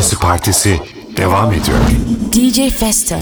Cumartesi Partisi devam ediyor. DJ Festo.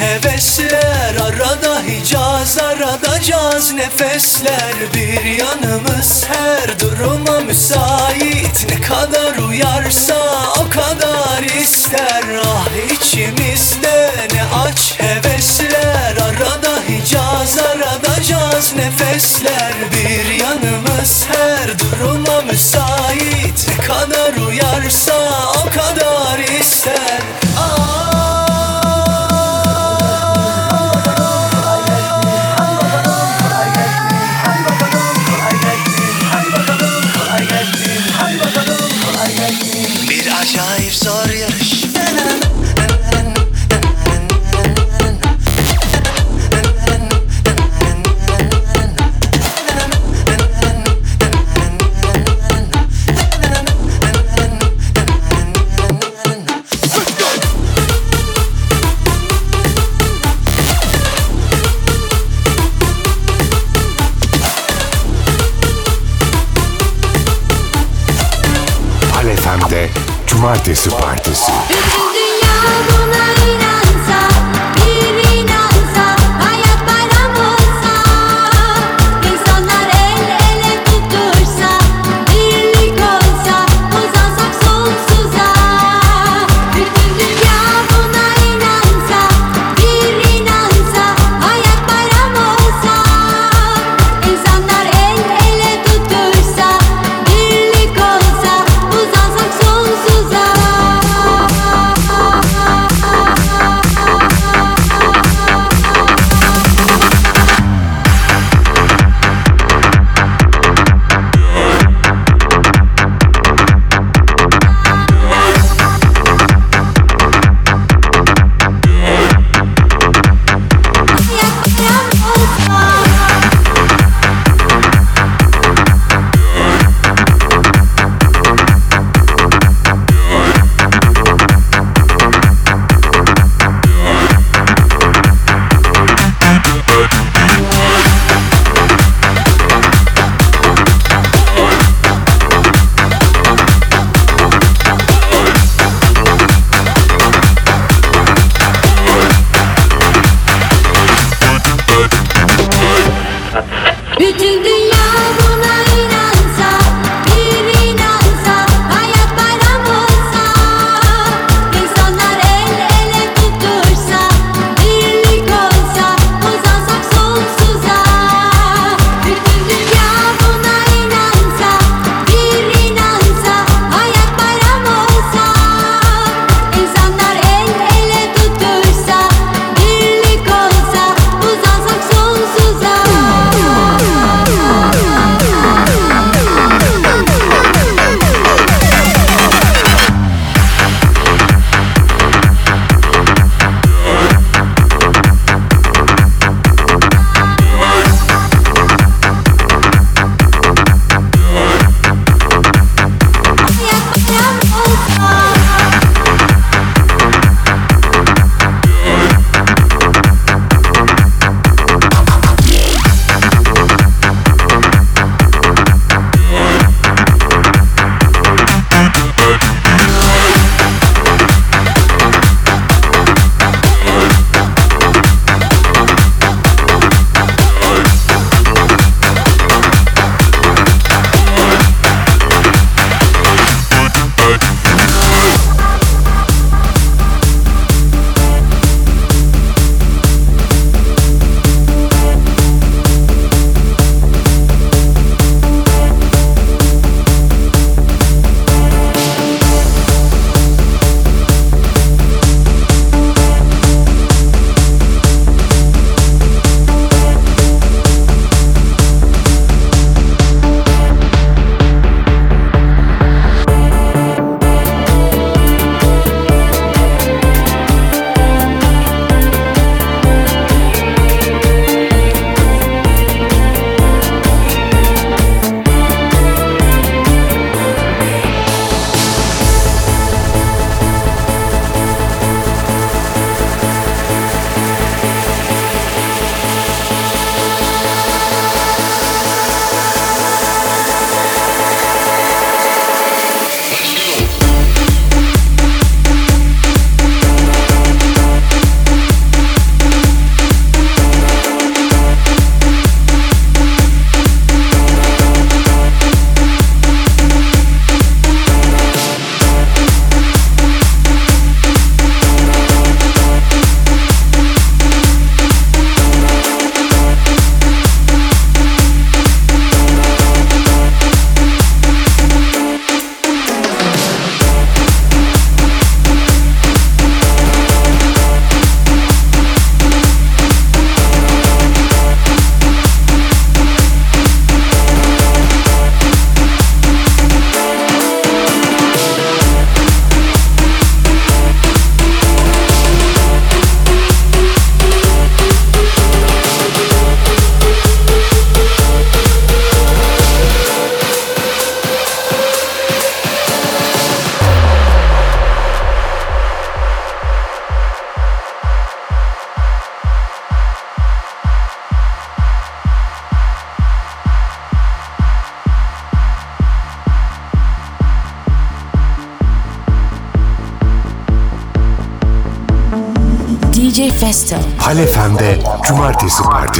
Hevesler arada Hicaz arada caz. Nefesler bir yanımız. Her duruma müsait. Ne kadar uyarsa o kadar ister. Ah içimizde ne aç hevesler. Arada Hicaz arada caz. Nefesler bir yanımız. Her duruma müsait. Ne kadar uyarsa o kadar ister. partício, partício.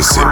Cumartesi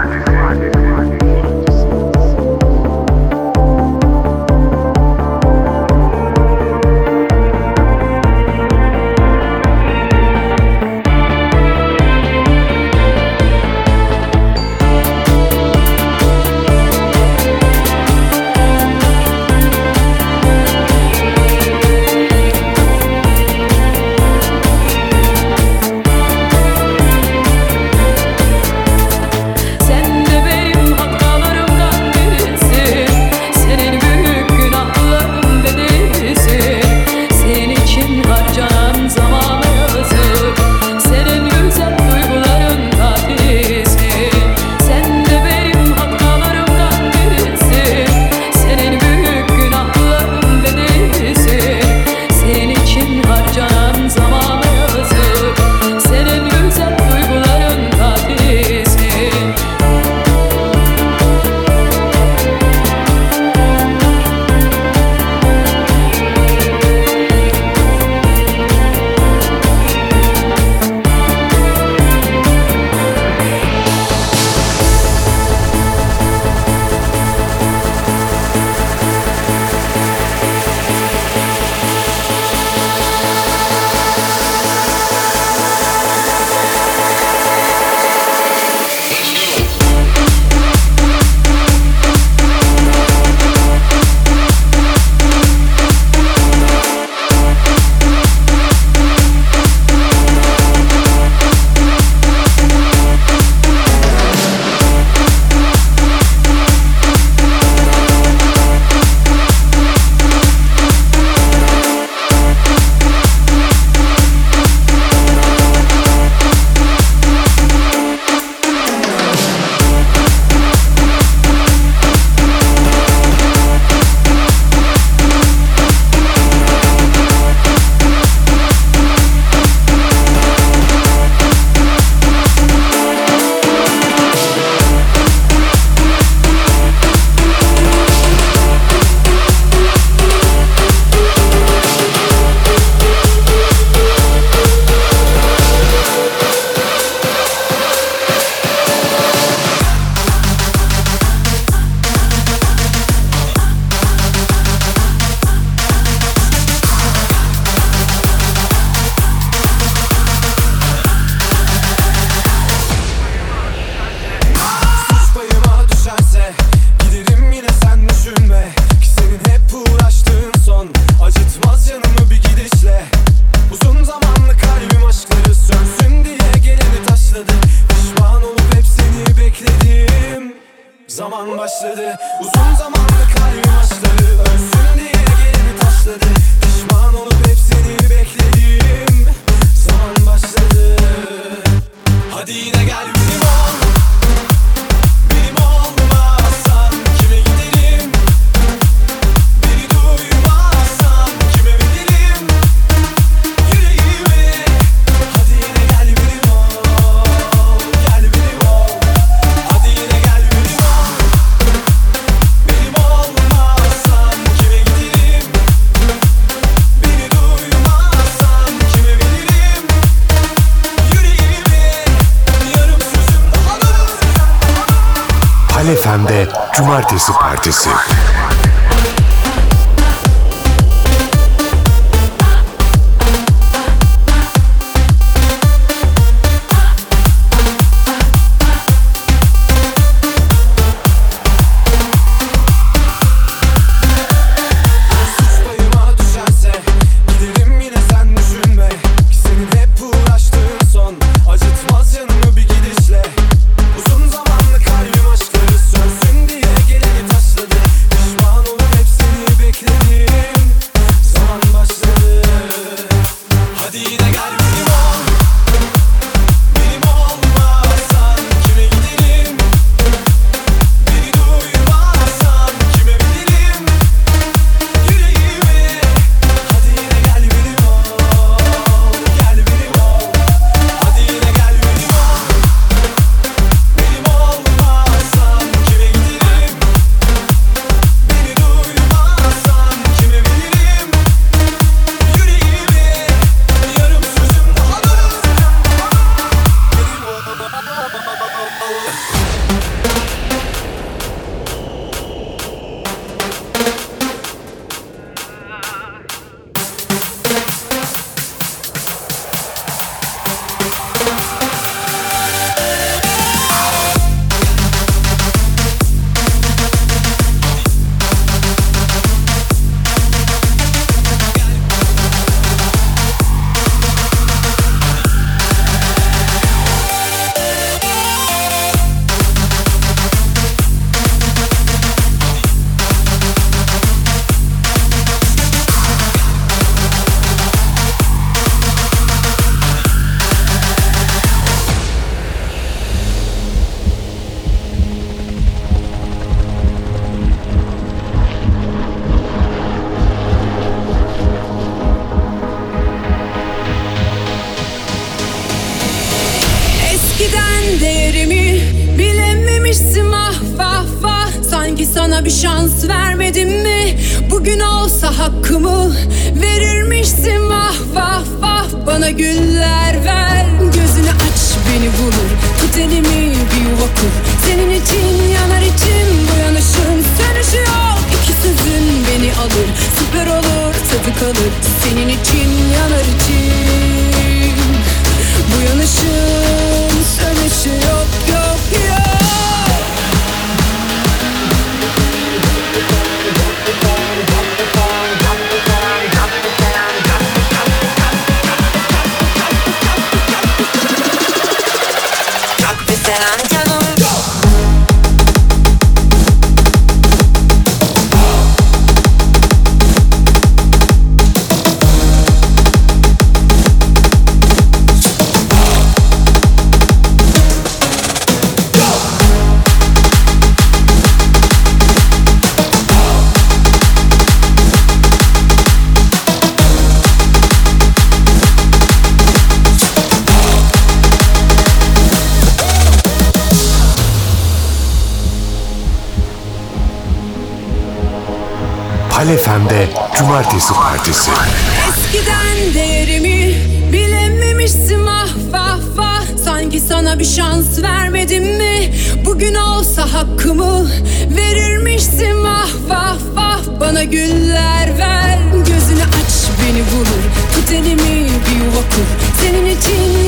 Kral FM'de Cumartesi Partisi. Eskiden değerimi bilememiştim ah vah vah Sanki sana bir şans vermedim mi? Bugün olsa hakkımı verirmiştim ah vah vah Bana güller ver, gözünü aç beni vurur Tut elimi bir yuva kur, senin için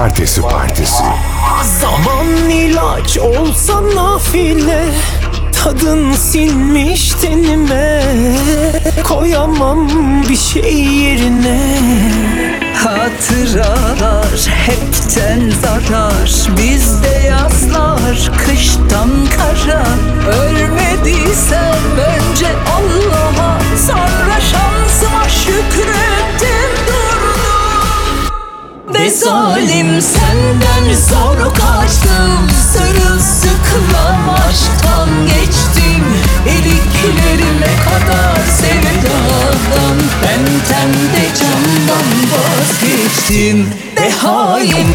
Cumartesi Partisi. Zaman ilaç olsa nafile Tadın sinmiş tenime. Koyamam bir şey yerine. Hatıralar hepten zarar Bizde yazlar kıştan kara. Ölmediysem önce Allah'a Sonra şansıma şükre be zalim Senden zor kaçtım. Sırılsıklam aşktan geçtim. Eliklerime kadar sevdadan Benden de candan vazgeçtim. Be hain.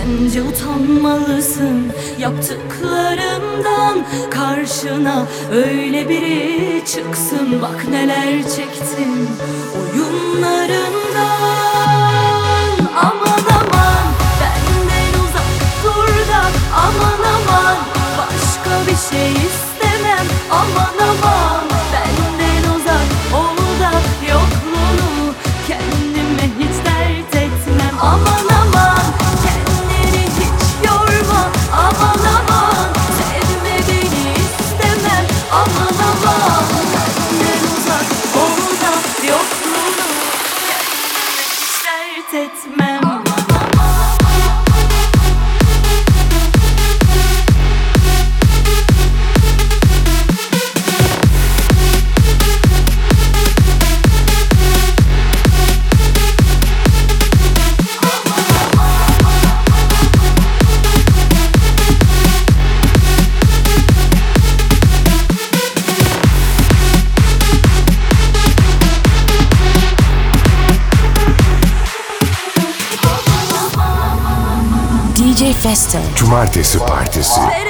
Bence utanmalısın yaptıklarından Karşına öyle biri çıksın. Bak neler çektin oyunlarından Aman aman benden uzak dur Aman aman başka bir şey istemem. Aman aman. parte-se parte-se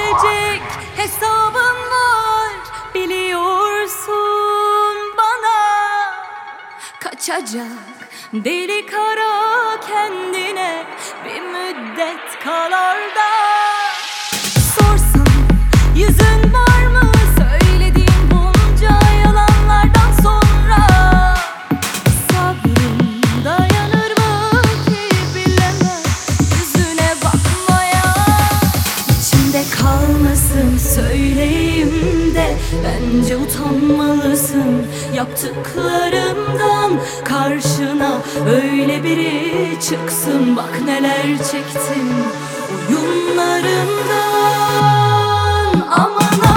haklısın Yaptıklarımdan karşına. Öyle biri çıksın Bak neler çektim Oyunlarımdan Aman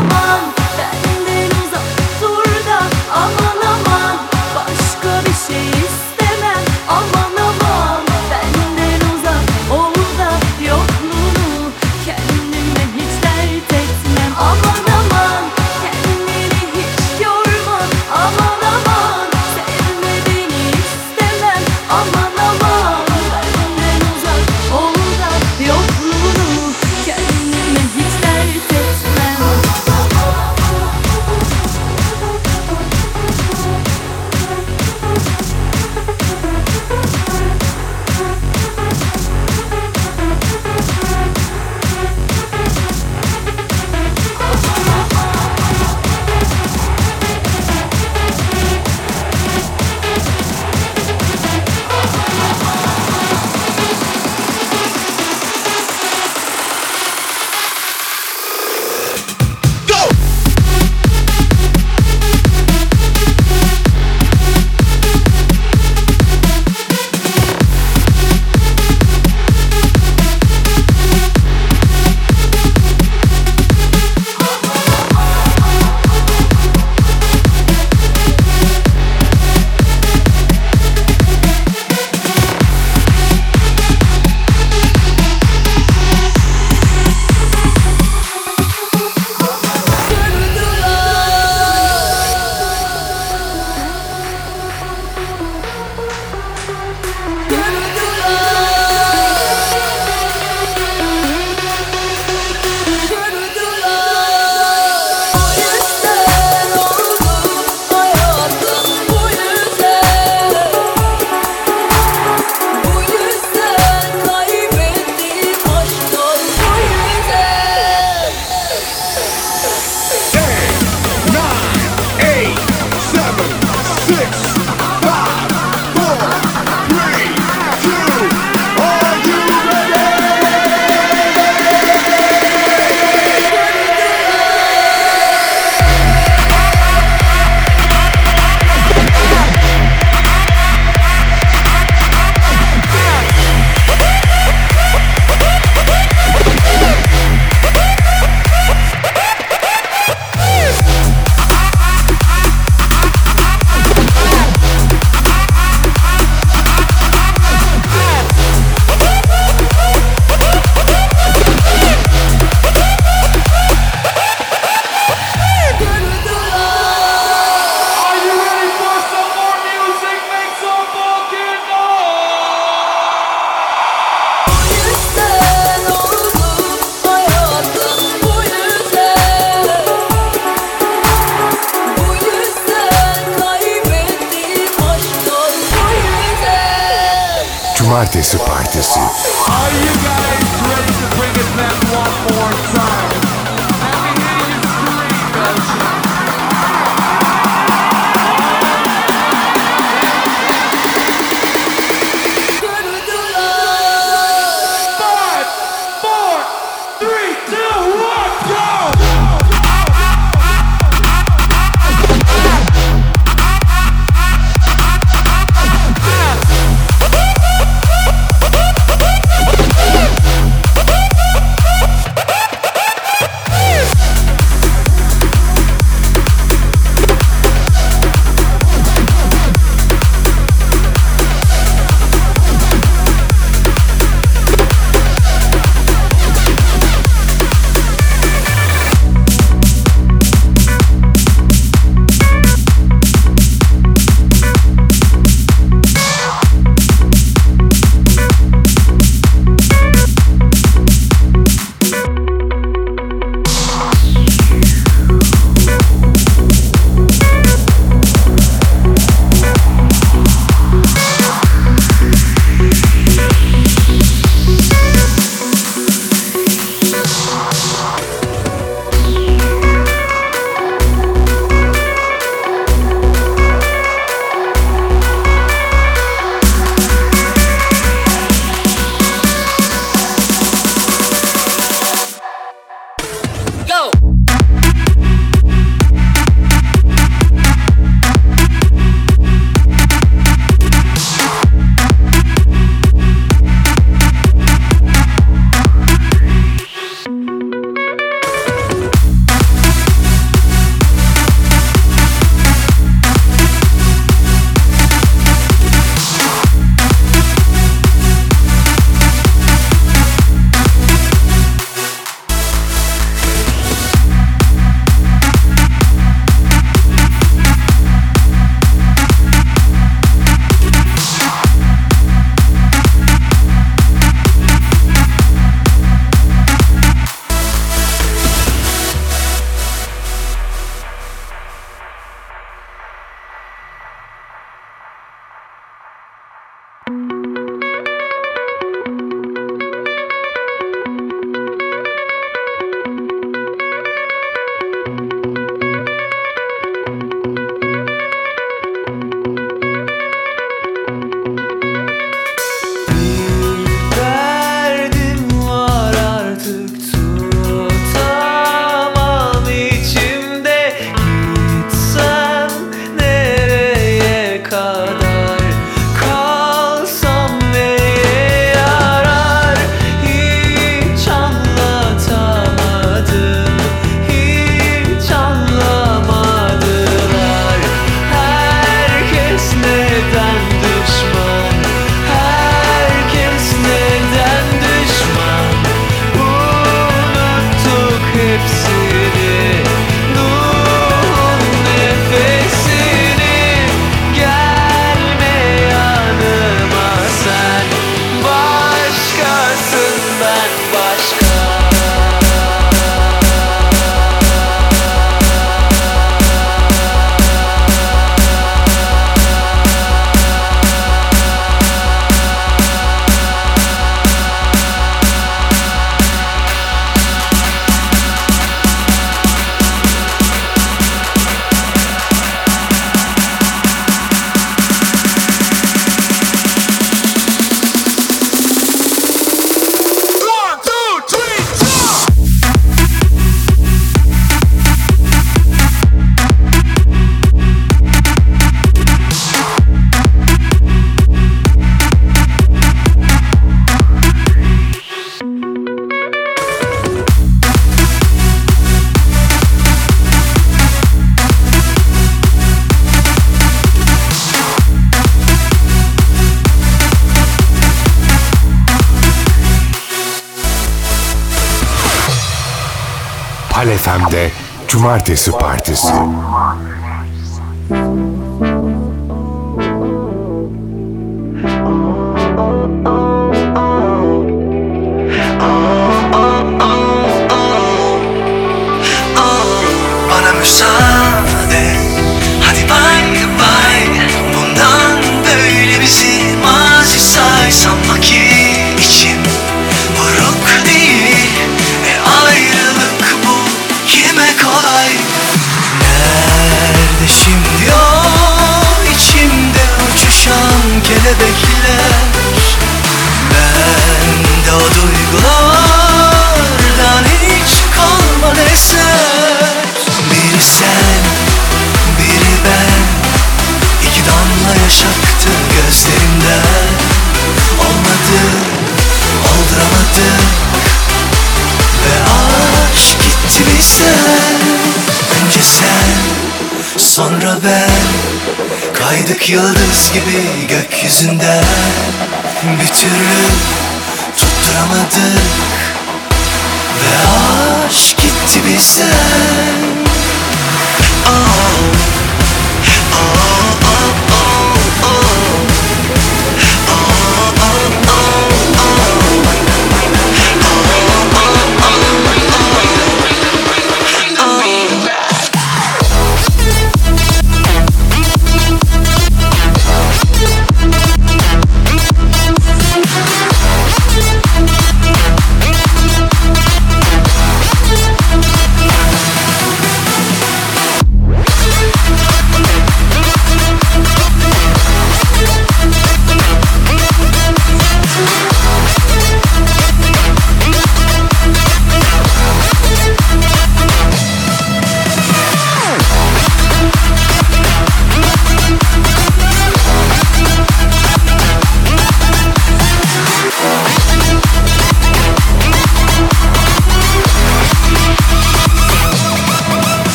Cumartesi Partisi.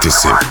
Cumartesi Partisi.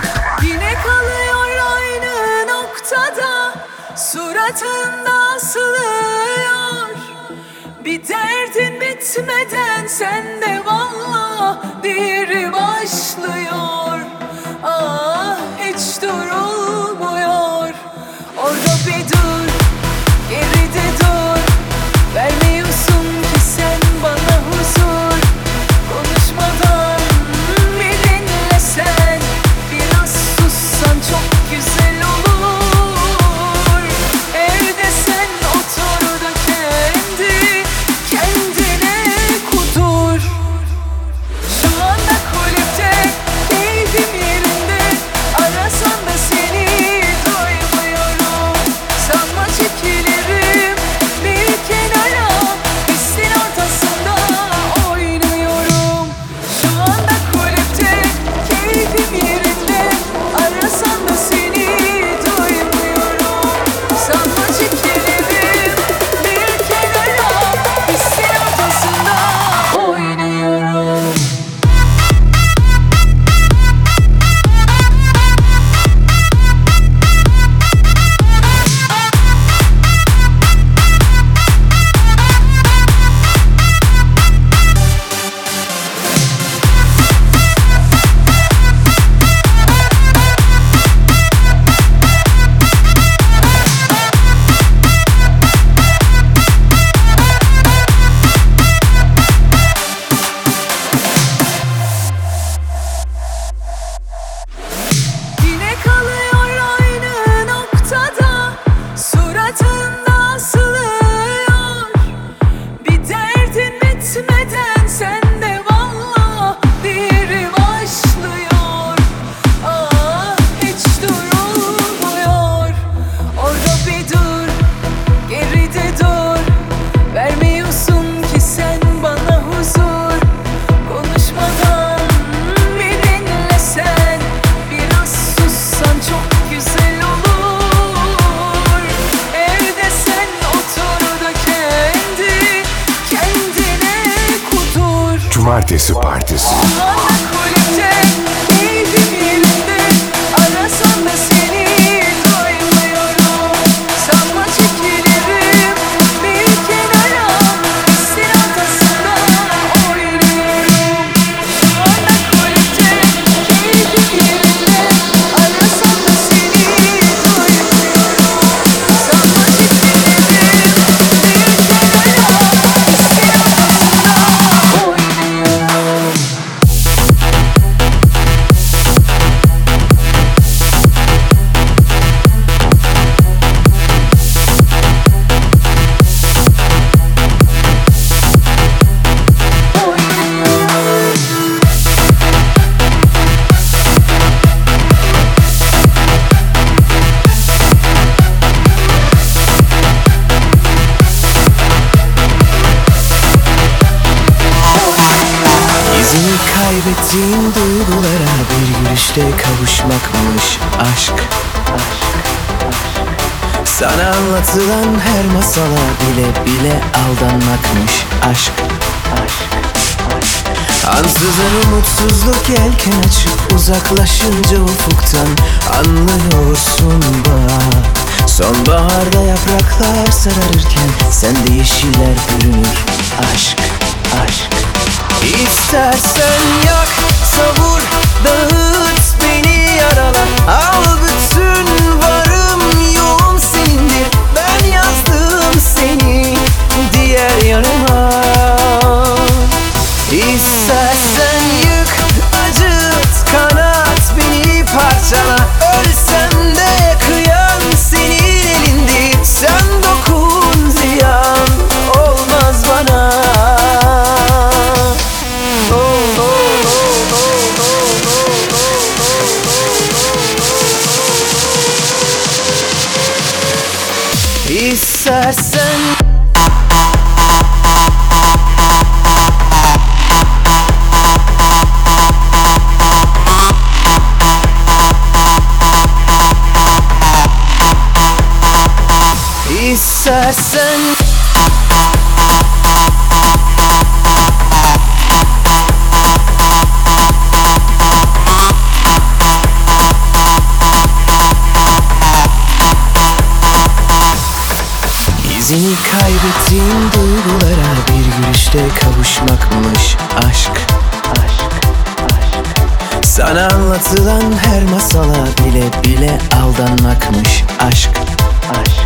Sızar umutsuzluk yelken açıp uzaklaşınca ufuktan Anlıyorsun bak. Sonbaharda yapraklar sararırken Sende yeşiller görünür. Aşk, aşk. İstersen yak, savur, dağıt beni yarala. Al bütün varım yoğun senindir. Ben yazdım seni diğer yanıma. yaparsın? İzini kaybettiğim duygulara bir gülüşte kavuşmakmış aşk. Aşk, aşk. Sana anlatılan her masala bile bile aldanmakmış aşk. Aşk.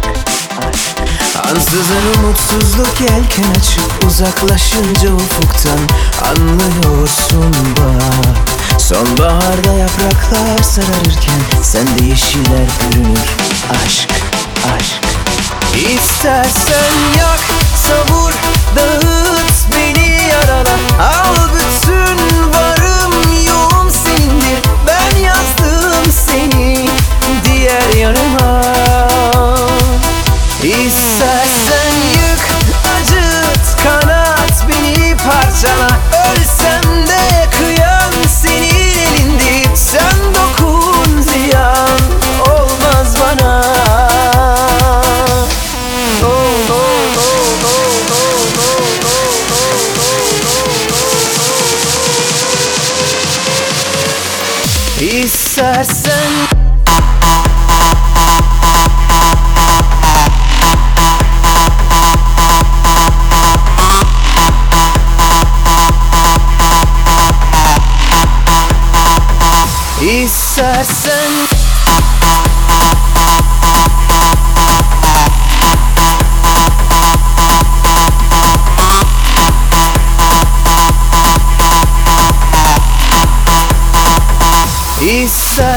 Ansızın umutsuzluk yelken açıp uzaklaşınca ufuktan Anlıyorsun bak. Sonbaharda yapraklar sararırken Sende yeşiller bürünür Aşk, aşk. İstersen yak, savur, dağıt beni yarala Al bütün varım yoğum senindir Ben yazdım seni diğer yanıma parçana öl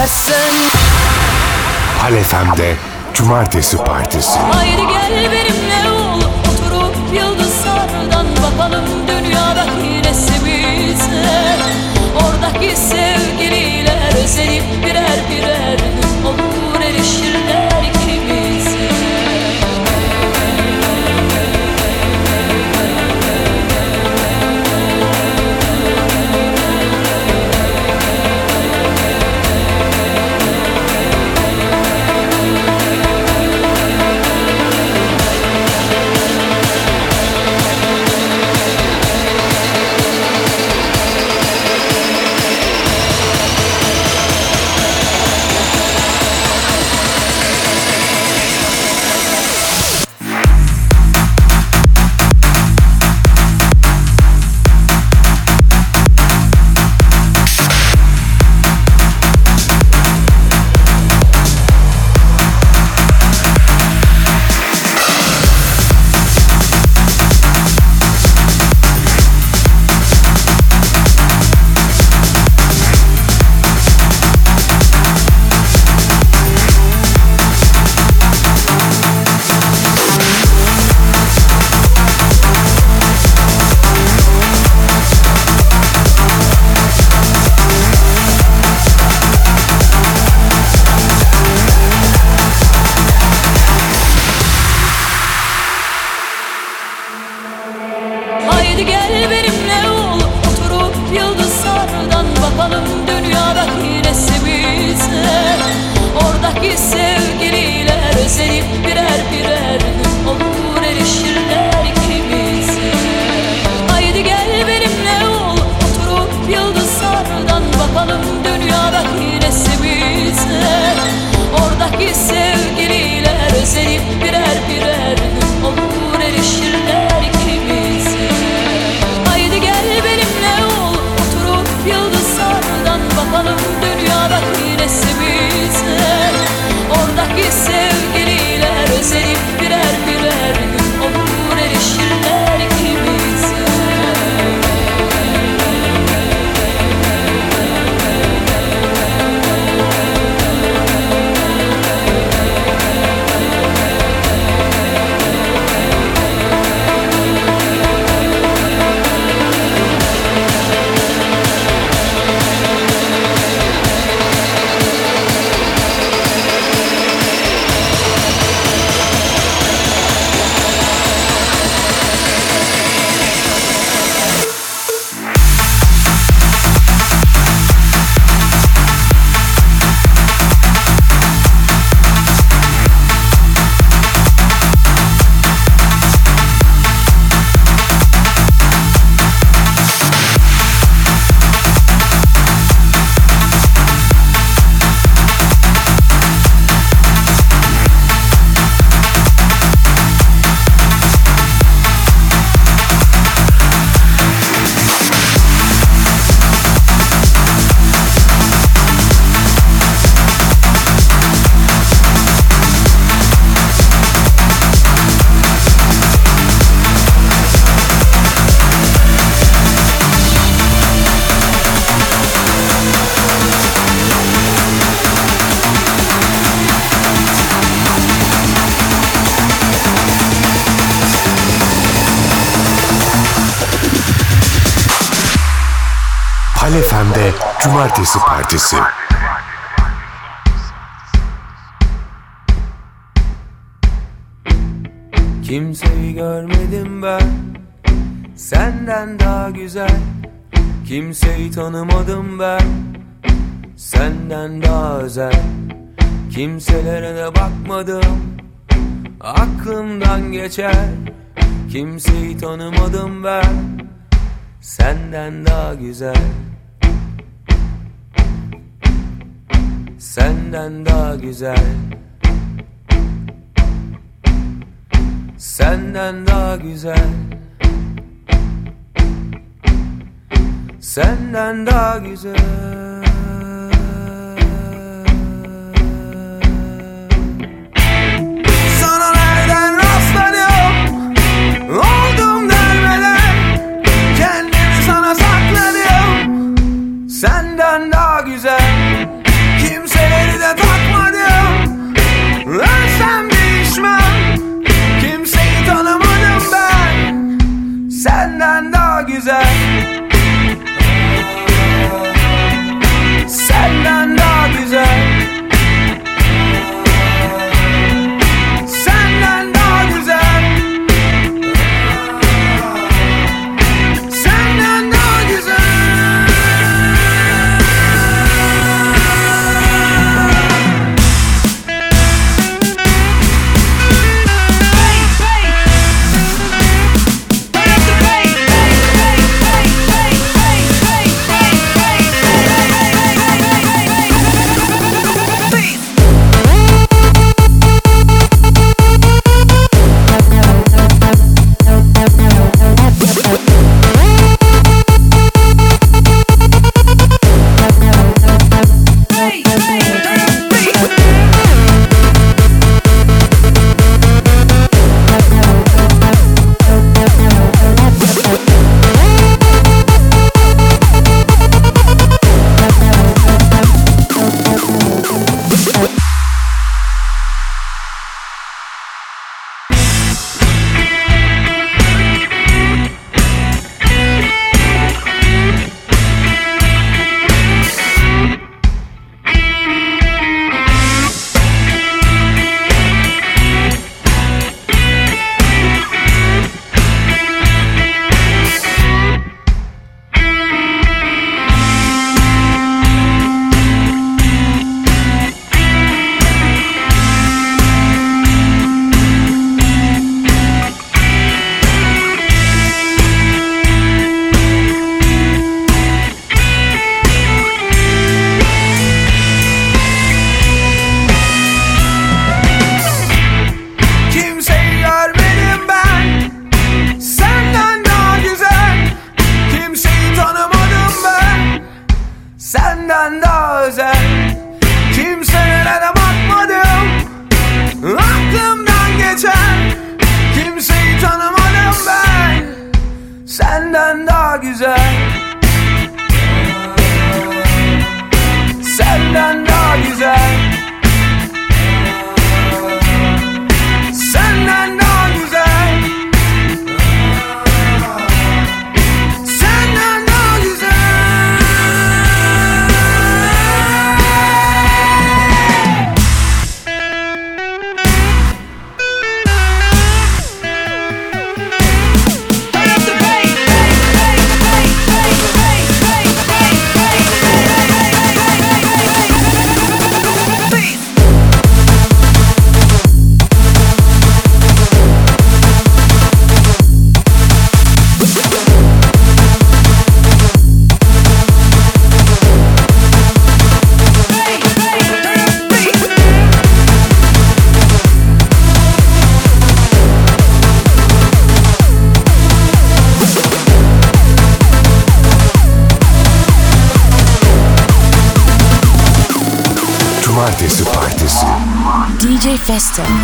İstersen Hal FM'de Cumartesi Partisi. Haydi gel benimle ol Oturup yıldızlardan bakalım dünyadaki resmimize Oradaki sevgililer özenip birer birer dünyadaki resmimize Oradaki sevgililer özenip birer birer Cumartesi Partisi. Kimseyi görmedim ben. Senden daha güzel. Kimseyi tanımadım ben. Senden daha özel. Kimselere de bakmadım. Aklımdan geçer. Kimseyi tanımadım ben. Senden daha güzel Senden daha güzel. Senden daha güzel. Senden daha güzel DJ